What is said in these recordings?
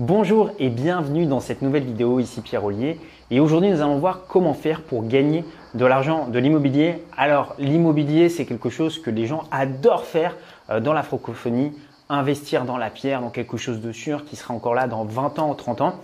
Bonjour et bienvenue dans cette nouvelle vidéo, ici Pierre Ollier. Et aujourd'hui, nous allons voir comment faire pour gagner de l'argent de l'immobilier. Alors, l'immobilier, c'est quelque chose que les gens adorent faire euh, dans la francophonie, investir dans la pierre, dans quelque chose de sûr qui sera encore là dans 20 ans ou 30 ans.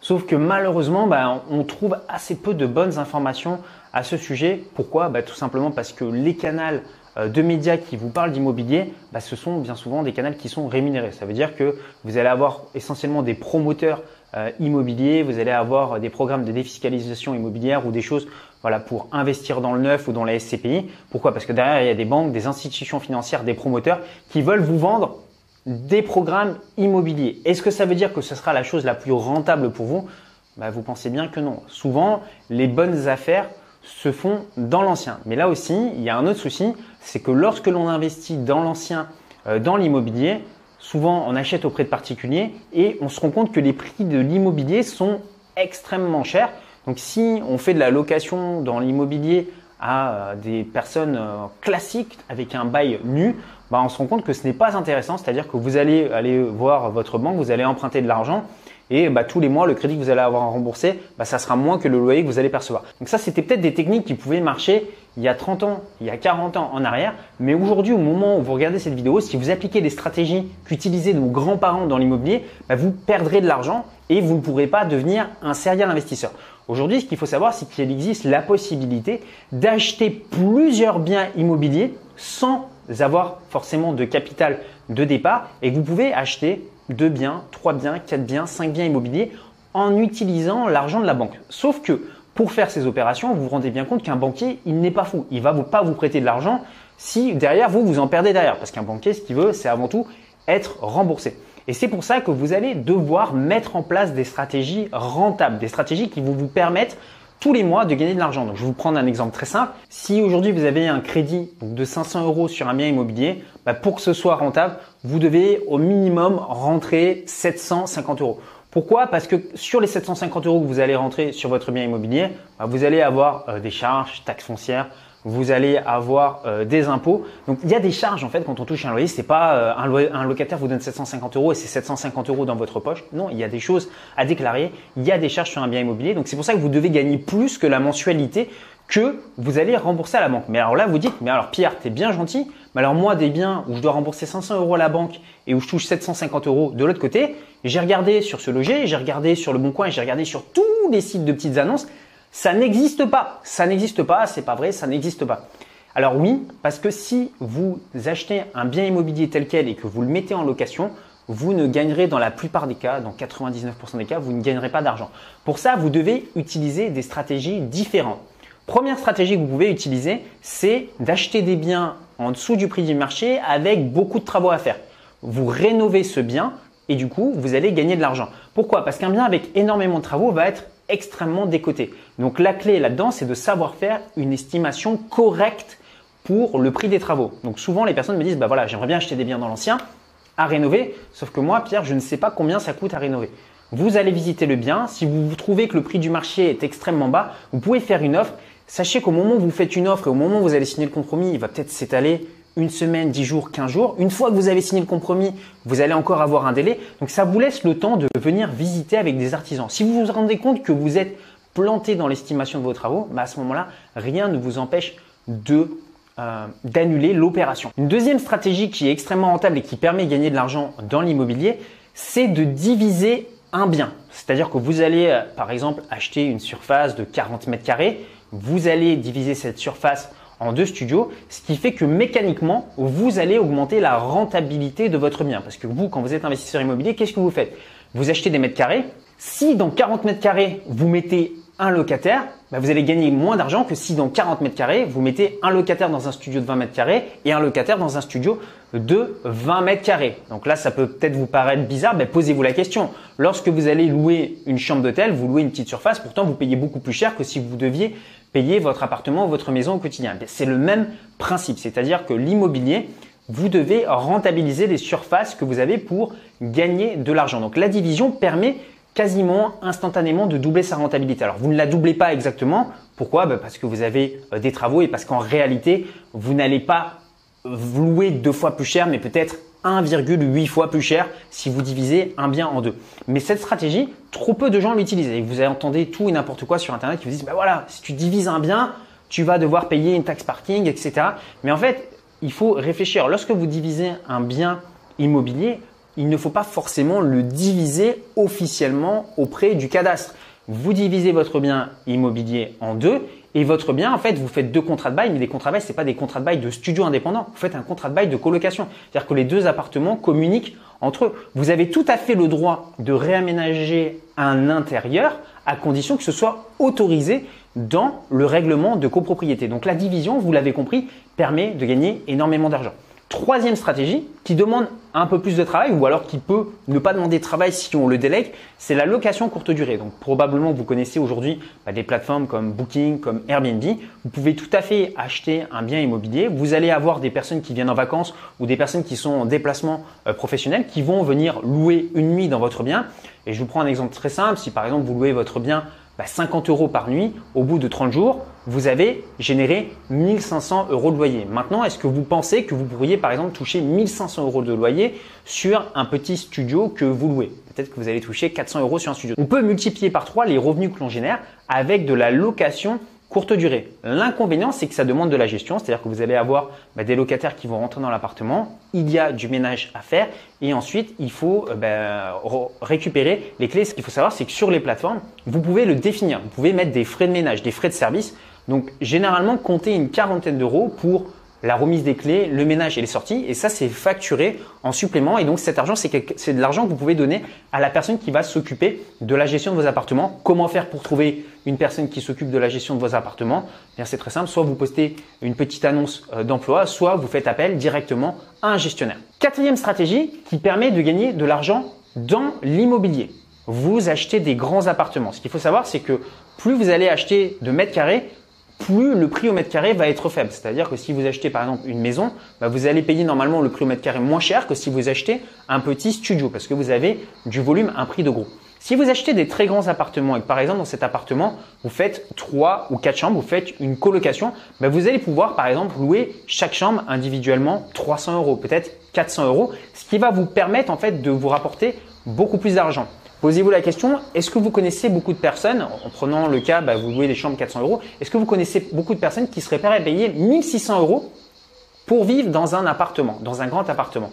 Sauf que malheureusement, bah, on trouve assez peu de bonnes informations à ce sujet. Pourquoi? Bah, Tout simplement parce que les canaux de médias qui vous parlent d'immobilier, bah, ce sont bien souvent des canaux qui sont rémunérés. Ça veut dire que vous allez avoir essentiellement des promoteurs euh, immobiliers, vous allez avoir des programmes de défiscalisation immobilière ou des choses voilà, pour investir dans le neuf ou dans la SCPI. Pourquoi? Parce que derrière, il y a des banques, des institutions financières, des promoteurs qui veulent vous vendre des programmes immobiliers. Est-ce que ça veut dire que ce sera la chose la plus rentable pour vous? Bah, Vous pensez bien que non. Souvent, les bonnes affaires se font dans l'ancien. Mais là aussi, il y a un autre souci, c'est que lorsque l'on investit dans l'ancien, euh, dans l'immobilier, souvent on achète auprès de particuliers et on se rend compte que les prix de l'immobilier sont extrêmement chers. Donc si on fait de la location dans l'immobilier à euh, des personnes euh, classiques avec un bail nu, bah, on se rend compte que ce n'est pas intéressant. C'est-à-dire que vous allez aller voir votre banque, vous allez emprunter de l'argent et bah, tous les mois, le crédit que vous allez avoir à rembourser, bah, ça sera moins que le loyer que vous allez percevoir. Donc ça, c'était peut-être des techniques qui pouvaient marcher il y a 30 ans, il y a 40 ans en arrière, mais aujourd'hui, au moment où vous regardez cette vidéo, si vous appliquez des stratégies qu'utilisaient nos grands-parents dans l'immobilier, bah, vous perdrez de l'argent et vous ne pourrez pas devenir un serial investisseur. Aujourd'hui, ce qu'il faut savoir, c'est qu'il existe la possibilité d'acheter plusieurs biens immobiliers sans avoir forcément de capital de départ et vous pouvez acheter deux biens, trois biens, quatre biens, cinq biens immobiliers en utilisant l'argent de la banque. Sauf que pour faire ces opérations, vous vous rendez bien compte qu'un banquier, il n'est pas fou. Il va pas vous prêter de l'argent si derrière vous, vous en perdez derrière. Parce qu'un banquier, ce qu'il veut, c'est avant tout être remboursé. Et c'est pour ça que vous allez devoir mettre en place des stratégies rentables, des stratégies qui vont vous permettre tous les mois de gagner de l'argent. Donc, je vais vous prendre un exemple très simple. Si aujourd'hui vous avez un crédit de 500 euros sur un bien immobilier, bah, pour que ce soit rentable, vous devez au minimum rentrer 750 euros. Pourquoi? Parce que sur les 750 euros que vous allez rentrer sur votre bien immobilier, bah, vous allez avoir euh, des charges, taxes foncières, vous allez avoir euh, des impôts. Donc il y a des charges en fait quand on touche un loyer. C'est pas euh, un, un, locataire vous donne 750 euros et c'est 750 euros dans votre poche. Non, il y a des choses à déclarer. Il y a des charges sur un bien immobilier. Donc c'est pour ça que vous devez gagner plus que la mensualité que vous allez rembourser à la banque. Mais alors là, vous dites, mais alors Pierre, t'es bien gentil, mais alors moi, des biens où je dois rembourser 500 euros à la banque et où je touche 750 euros de l'autre côté, j'ai regardé sur ce loger, j'ai regardé sur le Bon Coin, j'ai regardé sur tous les sites de petites annonces, ça n'existe pas. Ça n'existe pas, c'est pas vrai, ça n'existe pas. Alors oui, parce que si vous achetez un bien immobilier tel quel et que vous le mettez en location, vous ne gagnerez dans la plupart des cas, dans 99% des cas, vous ne gagnerez pas d'argent. Pour ça, vous devez utiliser des stratégies différentes. Première stratégie que vous pouvez utiliser, c'est d'acheter des biens en dessous du prix du marché avec beaucoup de travaux à faire. Vous rénovez ce bien et du coup, vous allez gagner de l'argent. Pourquoi? Parce qu'un bien avec énormément de travaux va être extrêmement décoté. Donc la clé là-dedans, c'est de savoir faire une estimation correcte pour le prix des travaux. Donc souvent, les personnes me disent, bah voilà, j'aimerais bien acheter des biens dans l'ancien à rénover, sauf que moi, Pierre, je ne sais pas combien ça coûte à rénover. Vous allez visiter le bien. Si vous trouvez que le prix du marché est extrêmement bas, vous pouvez faire une offre Sachez qu'au moment où vous faites une offre et au moment où vous allez signer le compromis, il va peut-être s'étaler une semaine, dix jours, quinze jours. Une fois que vous avez signé le compromis, vous allez encore avoir un délai. Donc ça vous laisse le temps de venir visiter avec des artisans. Si vous vous rendez compte que vous êtes planté dans l'estimation de vos travaux, bah à ce moment-là, rien ne vous empêche euh, d'annuler l'opération. Une deuxième stratégie qui est extrêmement rentable et qui permet de gagner de l'argent dans l'immobilier, c'est de diviser un bien. C'est-à-dire que vous allez, euh, par exemple, acheter une surface de 40 mètres carrés vous allez diviser cette surface en deux studios, ce qui fait que mécaniquement, vous allez augmenter la rentabilité de votre bien. Parce que vous, quand vous êtes investisseur immobilier, qu'est-ce que vous faites? Vous achetez des mètres carrés. Si dans 40 mètres carrés, vous mettez un locataire, bah, vous allez gagner moins d'argent que si dans 40 mètres carrés, vous mettez un locataire dans un studio de 20 mètres carrés et un locataire dans un studio de 20 mètres carrés. Donc là, ça peut peut-être vous paraître bizarre, mais posez-vous la question. Lorsque vous allez louer une chambre d'hôtel, vous louez une petite surface, pourtant vous payez beaucoup plus cher que si vous deviez payer votre appartement ou votre maison au quotidien. C'est le même principe, c'est-à-dire que l'immobilier, vous devez rentabiliser les surfaces que vous avez pour gagner de l'argent. Donc la division permet quasiment instantanément de doubler sa rentabilité. Alors vous ne la doublez pas exactement. Pourquoi? Bah, Parce que vous avez euh, des travaux et parce qu'en réalité, vous n'allez pas louer deux fois plus cher, mais peut-être 1,8 fois plus cher si vous divisez un bien en deux. Mais cette stratégie, trop peu de gens l'utilisent. Et vous entendez tout et n'importe quoi sur Internet qui vous disent, bah voilà, si tu divises un bien, tu vas devoir payer une taxe parking, etc. Mais en fait, il faut réfléchir. Lorsque vous divisez un bien immobilier, il ne faut pas forcément le diviser officiellement auprès du cadastre. Vous divisez votre bien immobilier en deux et votre bien, en fait, vous faites deux contrats de bail, mais les contrats de bail, ce pas des contrats de bail de studio indépendant. Vous faites un contrat de bail de colocation. C'est-à-dire que les deux appartements communiquent entre eux. Vous avez tout à fait le droit de réaménager un intérieur à condition que ce soit autorisé dans le règlement de copropriété. Donc la division, vous l'avez compris, permet de gagner énormément d'argent. Troisième stratégie qui demande un peu plus de travail ou alors qui peut ne pas demander de travail si on le délègue, c'est la location courte durée. Donc probablement vous connaissez aujourd'hui bah, des plateformes comme Booking, comme Airbnb. Vous pouvez tout à fait acheter un bien immobilier. Vous allez avoir des personnes qui viennent en vacances ou des personnes qui sont en déplacement euh, professionnel qui vont venir louer une nuit dans votre bien. Et je vous prends un exemple très simple. Si par exemple vous louez votre bien 50 bah, euros par nuit, au bout de 30 jours, vous avez généré 1500 euros de loyer. Maintenant, est-ce que vous pensez que vous pourriez par exemple toucher 1500 euros de loyer sur un petit studio que vous louez? Peut-être que vous allez toucher 400 euros sur un studio. On peut multiplier par 3 les revenus que l'on génère avec de la location courte durée. L'inconvénient, c'est que ça demande de la gestion, c'est-à-dire que vous allez avoir bah, des locataires qui vont rentrer dans l'appartement, il y a du ménage à faire et ensuite il faut euh, bah, récupérer les clés. Ce qu'il faut savoir, c'est que sur les plateformes, vous pouvez le définir. Vous pouvez mettre des frais de ménage, des frais de service. Donc généralement, comptez une quarantaine d'euros pour la remise des clés, le ménage et les sorties. Et ça, c'est facturé en supplément. Et donc, cet argent, c'est de l'argent que vous pouvez donner à la personne qui va s'occuper de la gestion de vos appartements. Comment faire pour trouver une personne qui s'occupe de la gestion de vos appartements? Eh Bien, c'est très simple. Soit vous postez une petite annonce euh, d'emploi, soit vous faites appel directement à un gestionnaire. Quatrième stratégie qui permet de gagner de l'argent dans l'immobilier. Vous achetez des grands appartements. Ce qu'il faut savoir, c'est que plus vous allez acheter de mètres carrés, plus le prix au mètre carré va être faible. C'est-à-dire que si vous achetez par exemple une maison, bah, vous allez payer normalement le prix au mètre carré moins cher que si vous achetez un petit studio parce que vous avez du volume, un prix de gros. Si vous achetez des très grands appartements et que par exemple dans cet appartement, vous faites trois ou quatre chambres, vous faites une colocation, bah, vous allez pouvoir par exemple louer chaque chambre individuellement 300 euros, peut-être 400 euros, ce qui va vous permettre en fait de vous rapporter beaucoup plus d'argent. Posez-vous la question, est-ce que vous connaissez beaucoup de personnes, en prenant le cas, bah, vous louez des chambres 400 euros, est-ce que vous connaissez beaucoup de personnes qui seraient prêtes à payer 1600 euros pour vivre dans un appartement, dans un grand appartement?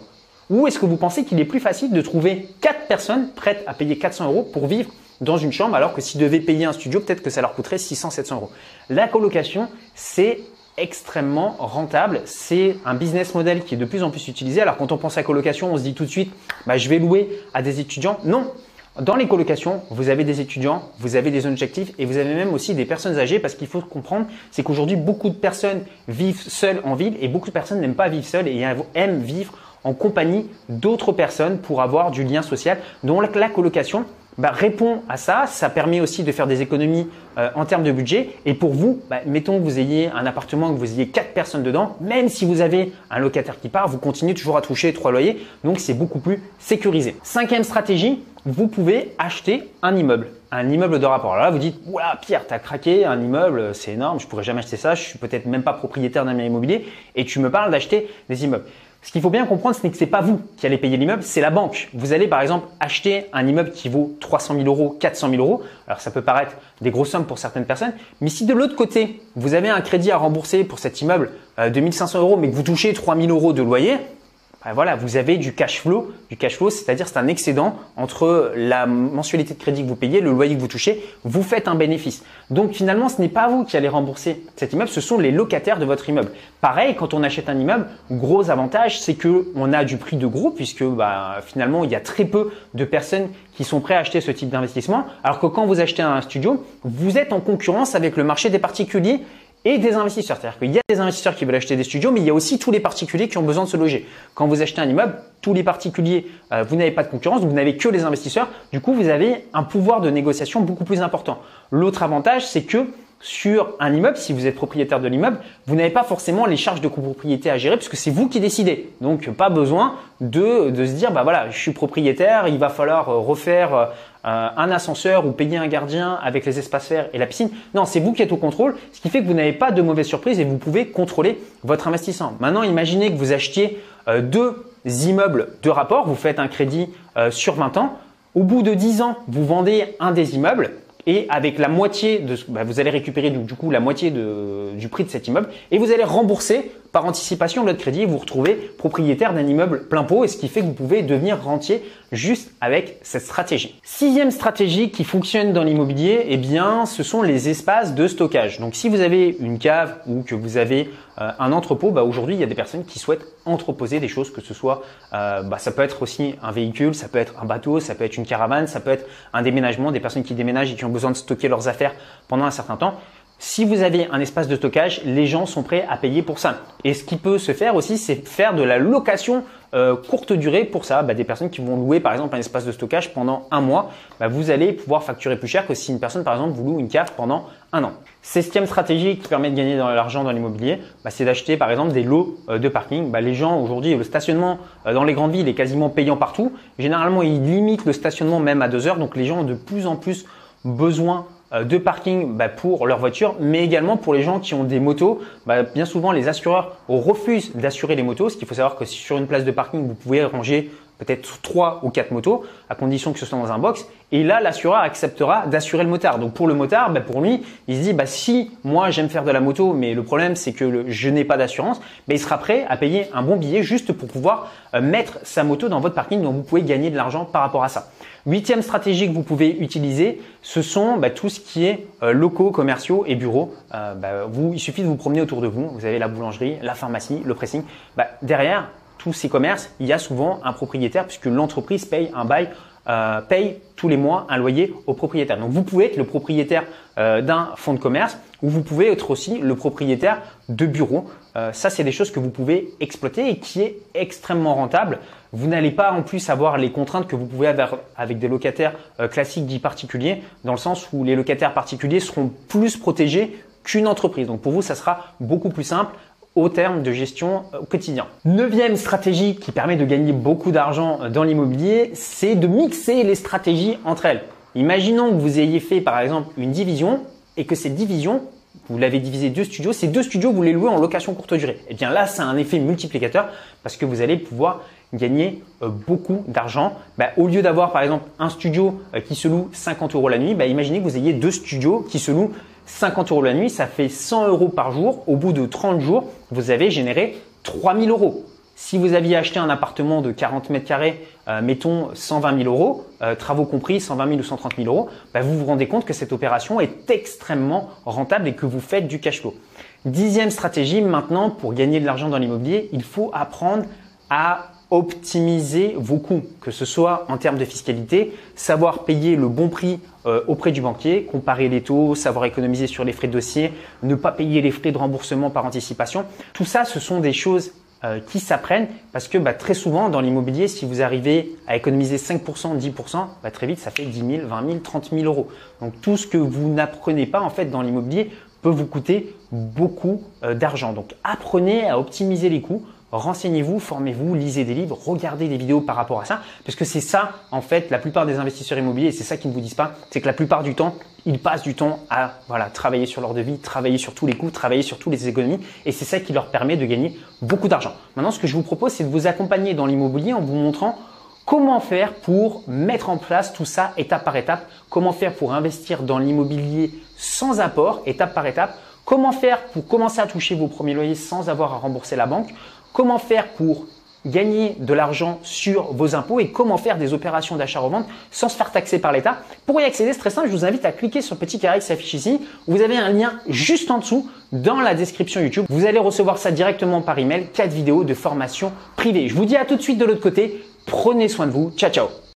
Ou est-ce que vous pensez qu'il est plus facile de trouver 4 personnes prêtes à payer 400 euros pour vivre dans une chambre alors que s'ils devaient payer un studio, peut-être que ça leur coûterait 600-700 euros? La colocation, c'est extrêmement rentable. C'est un business model qui est de plus en plus utilisé. Alors quand on pense à colocation, on se dit tout de suite, bah, je vais louer à des étudiants. Non, dans les colocations, vous avez des étudiants, vous avez des objectifs et vous avez même aussi des personnes âgées parce qu'il faut comprendre, c'est qu'aujourd'hui, beaucoup de personnes vivent seules en ville et beaucoup de personnes n'aiment pas vivre seules et aiment vivre en compagnie d'autres personnes pour avoir du lien social. Donc la colocation, bah, répond à ça. Ça permet aussi de faire des économies euh, en termes de budget. Et pour vous, bah, mettons que vous ayez un appartement, que vous ayez quatre personnes dedans, même si vous avez un locataire qui part, vous continuez toujours à toucher trois loyers. Donc c'est beaucoup plus sécurisé. Cinquième stratégie, vous pouvez acheter un immeuble. Un immeuble de rapport. Alors là, vous dites, voilà, Pierre, t'as craqué, un immeuble, c'est énorme, je pourrais jamais acheter ça, je suis peut-être même pas propriétaire d'un bien immobilier, et tu me parles d'acheter des immeubles. Ce qu'il faut bien comprendre, ce n'est que c'est pas vous qui allez payer l'immeuble, c'est la banque. Vous allez par exemple acheter un immeuble qui vaut 300 000 euros, 400 000 euros. Alors ça peut paraître des grosses sommes pour certaines personnes, mais si de l'autre côté vous avez un crédit à rembourser pour cet immeuble euh, de 1500 euros, mais que vous touchez 3 000 euros de loyer, voilà, vous avez du cash flow. Du cash flow, c'est-à-dire c'est un excédent entre la mensualité de crédit que vous payez, le loyer que vous touchez, vous faites un bénéfice. Donc finalement, ce n'est pas vous qui allez rembourser cet immeuble, ce sont les locataires de votre immeuble. Pareil, quand on achète un immeuble, gros avantage, c'est que on a du prix de gros puisque bah, finalement, il y a très peu de personnes qui sont prêts à acheter ce type d'investissement. Alors que quand vous achetez un studio, vous êtes en concurrence avec le marché des particuliers et des investisseurs. C'est-à-dire qu'il y a des investisseurs qui veulent acheter des studios, mais il y a aussi tous les particuliers qui ont besoin de se loger. Quand vous achetez un immeuble, tous les particuliers, euh, vous n'avez pas de concurrence, vous n'avez que les investisseurs. Du coup, vous avez un pouvoir de négociation beaucoup plus important. L'autre avantage, c'est que sur un immeuble, si vous êtes propriétaire de l'immeuble, vous n'avez pas forcément les charges de copropriété à gérer puisque c'est vous qui décidez. Donc pas besoin de, de se dire bah voilà, je suis propriétaire, il va falloir euh, refaire euh, un ascenseur ou payer un gardien avec les espaces verts et la piscine. Non, c'est vous qui êtes au contrôle, ce qui fait que vous n'avez pas de mauvaises surprises et vous pouvez contrôler votre investissement. Maintenant, imaginez que vous achetiez euh, deux immeubles de rapport, vous faites un crédit euh, sur 20 ans. Au bout de 10 ans, vous vendez un des immeubles et avec la moitié de, bah, vous allez récupérer du, coup la moitié du prix de cet immeuble et vous allez rembourser par anticipation votre crédit vous retrouvez propriétaire d'un immeuble plein pot et ce qui fait que vous pouvez devenir rentier juste avec cette stratégie. Sixième stratégie qui fonctionne dans l'immobilier, eh bien, ce sont les espaces de stockage. Donc, si vous avez une cave ou que vous avez euh, un entrepôt, bah, aujourd'hui, il y a des personnes qui souhaitent entreposer des choses, que ce soit, euh, bah, ça peut être aussi un véhicule, ça peut être un bateau, ça peut être une caravane, ça peut être un déménagement, des personnes qui déménagent et qui ont besoin de stocker leurs affaires pendant un certain temps. Si vous avez un espace de stockage, les gens sont prêts à payer pour ça. Et ce qui peut se faire aussi, c'est faire de la location euh, courte durée pour ça. Bah, des personnes qui vont louer par exemple un espace de stockage pendant un mois, bah, vous allez pouvoir facturer plus cher que si une personne par exemple vous loue une cave pendant un an. Septième stratégie qui permet de gagner de l'argent dans l'immobilier, bah, c'est d'acheter par exemple des lots euh, de parking. Bah, les gens aujourd'hui, le stationnement euh, dans les grandes villes est quasiment payant partout. Généralement, ils limitent le stationnement même à deux heures, donc les gens ont de plus en plus besoin de parking bah, pour leur voiture, mais également pour les gens qui ont des motos. Bah, bien souvent, les assureurs refusent d'assurer les motos, ce qu'il faut savoir que sur une place de parking, vous pouvez ranger peut-être trois ou quatre motos, à condition que ce soit dans un box. Et là, l'assureur acceptera d'assurer le motard. Donc pour le motard, bah, pour lui, il se dit bah, si moi j'aime faire de la moto, mais le problème c'est que je n'ai pas d'assurance, bah, il sera prêt à payer un bon billet juste pour pouvoir euh, mettre sa moto dans votre parking. Donc vous pouvez gagner de l'argent par rapport à ça. Huitième stratégie que vous pouvez utiliser, ce sont bah, tout ce qui est euh, locaux, commerciaux et bureaux. Euh, vous, il suffit de vous promener autour de vous. Vous avez la boulangerie, la pharmacie, le pressing. derrière, tous ces commerces, il y a souvent un propriétaire puisque l'entreprise paye un bail, euh, paye tous les mois un loyer au propriétaire. Donc vous pouvez être le propriétaire euh, d'un fonds de commerce ou vous pouvez être aussi le propriétaire de bureaux. Euh, ça, c'est des choses que vous pouvez exploiter et qui est extrêmement rentable. Vous n'allez pas en plus avoir les contraintes que vous pouvez avoir avec des locataires classiques dits particuliers, dans le sens où les locataires particuliers seront plus protégés qu'une entreprise. Donc pour vous, ça sera beaucoup plus simple au terme de gestion euh, au quotidien. Neuvième stratégie qui permet de gagner beaucoup d'argent euh, dans l'immobilier, c'est de mixer les stratégies entre elles. Imaginons que vous ayez fait par exemple une division et que cette division, vous l'avez divisé deux studios, ces deux studios vous les louez en location courte durée. Et eh bien là, c'est un effet multiplicateur parce que vous allez pouvoir gagner euh, beaucoup d'argent. Bah, au lieu d'avoir par exemple un studio qui se loue 50 euros la nuit, bah, imaginez que vous ayez deux studios qui se louent 50 euros la nuit, ça fait 100 euros par jour. Au bout de 30 jours, vous avez généré 3000 euros. Si vous aviez acheté un appartement de 40 mètres carrés, euh, mettons 120 000 euros, euh, travaux compris, 120 000 ou 130 000 euros, bah, vous vous rendez compte que cette opération est extrêmement rentable et que vous faites du cash flow. Dixième stratégie, maintenant, pour gagner de l'argent dans l'immobilier, il faut apprendre à optimiser vos coûts, que ce soit en termes de fiscalité, savoir payer le bon prix euh, auprès du banquier, comparer les taux, savoir économiser sur les frais de dossier, ne pas payer les frais de remboursement par anticipation. Tout ça, ce sont des choses euh, qui s'apprennent parce que bah, très souvent dans l'immobilier, si vous arrivez à économiser 5%, 10%, bah, très vite ça fait 10 000, 20 000, 30 000 euros. Donc tout ce que vous n'apprenez pas en fait dans l'immobilier peut vous coûter beaucoup euh, d'argent. Donc apprenez à optimiser les coûts renseignez-vous, formez-vous, lisez des livres, regardez des vidéos par rapport à ça, parce que c'est ça, en fait, la plupart des investisseurs immobiliers, c'est ça qu'ils ne vous disent pas, c'est que la plupart du temps, ils passent du temps à travailler sur leur devis, travailler sur tous les coûts, travailler sur toutes les économies, et c'est ça qui leur permet de gagner beaucoup d'argent. Maintenant, ce que je vous propose, c'est de vous accompagner dans l'immobilier en vous montrant Comment faire pour mettre en place tout ça étape par étape Comment faire pour investir dans l'immobilier sans apport, étape par étape Comment faire pour commencer à toucher vos premiers loyers sans avoir à rembourser la banque? Comment faire pour gagner de l'argent sur vos impôts et comment faire des opérations d'achat-revente sans se faire taxer par l'État? Pour y accéder, c'est très simple, je vous invite à cliquer sur le petit carré qui s'affiche ici. Vous avez un lien juste en dessous dans la description YouTube. Vous allez recevoir ça directement par email, quatre vidéos de formation privée. Je vous dis à tout de suite de l'autre côté. Prenez soin de vous. Ciao, ciao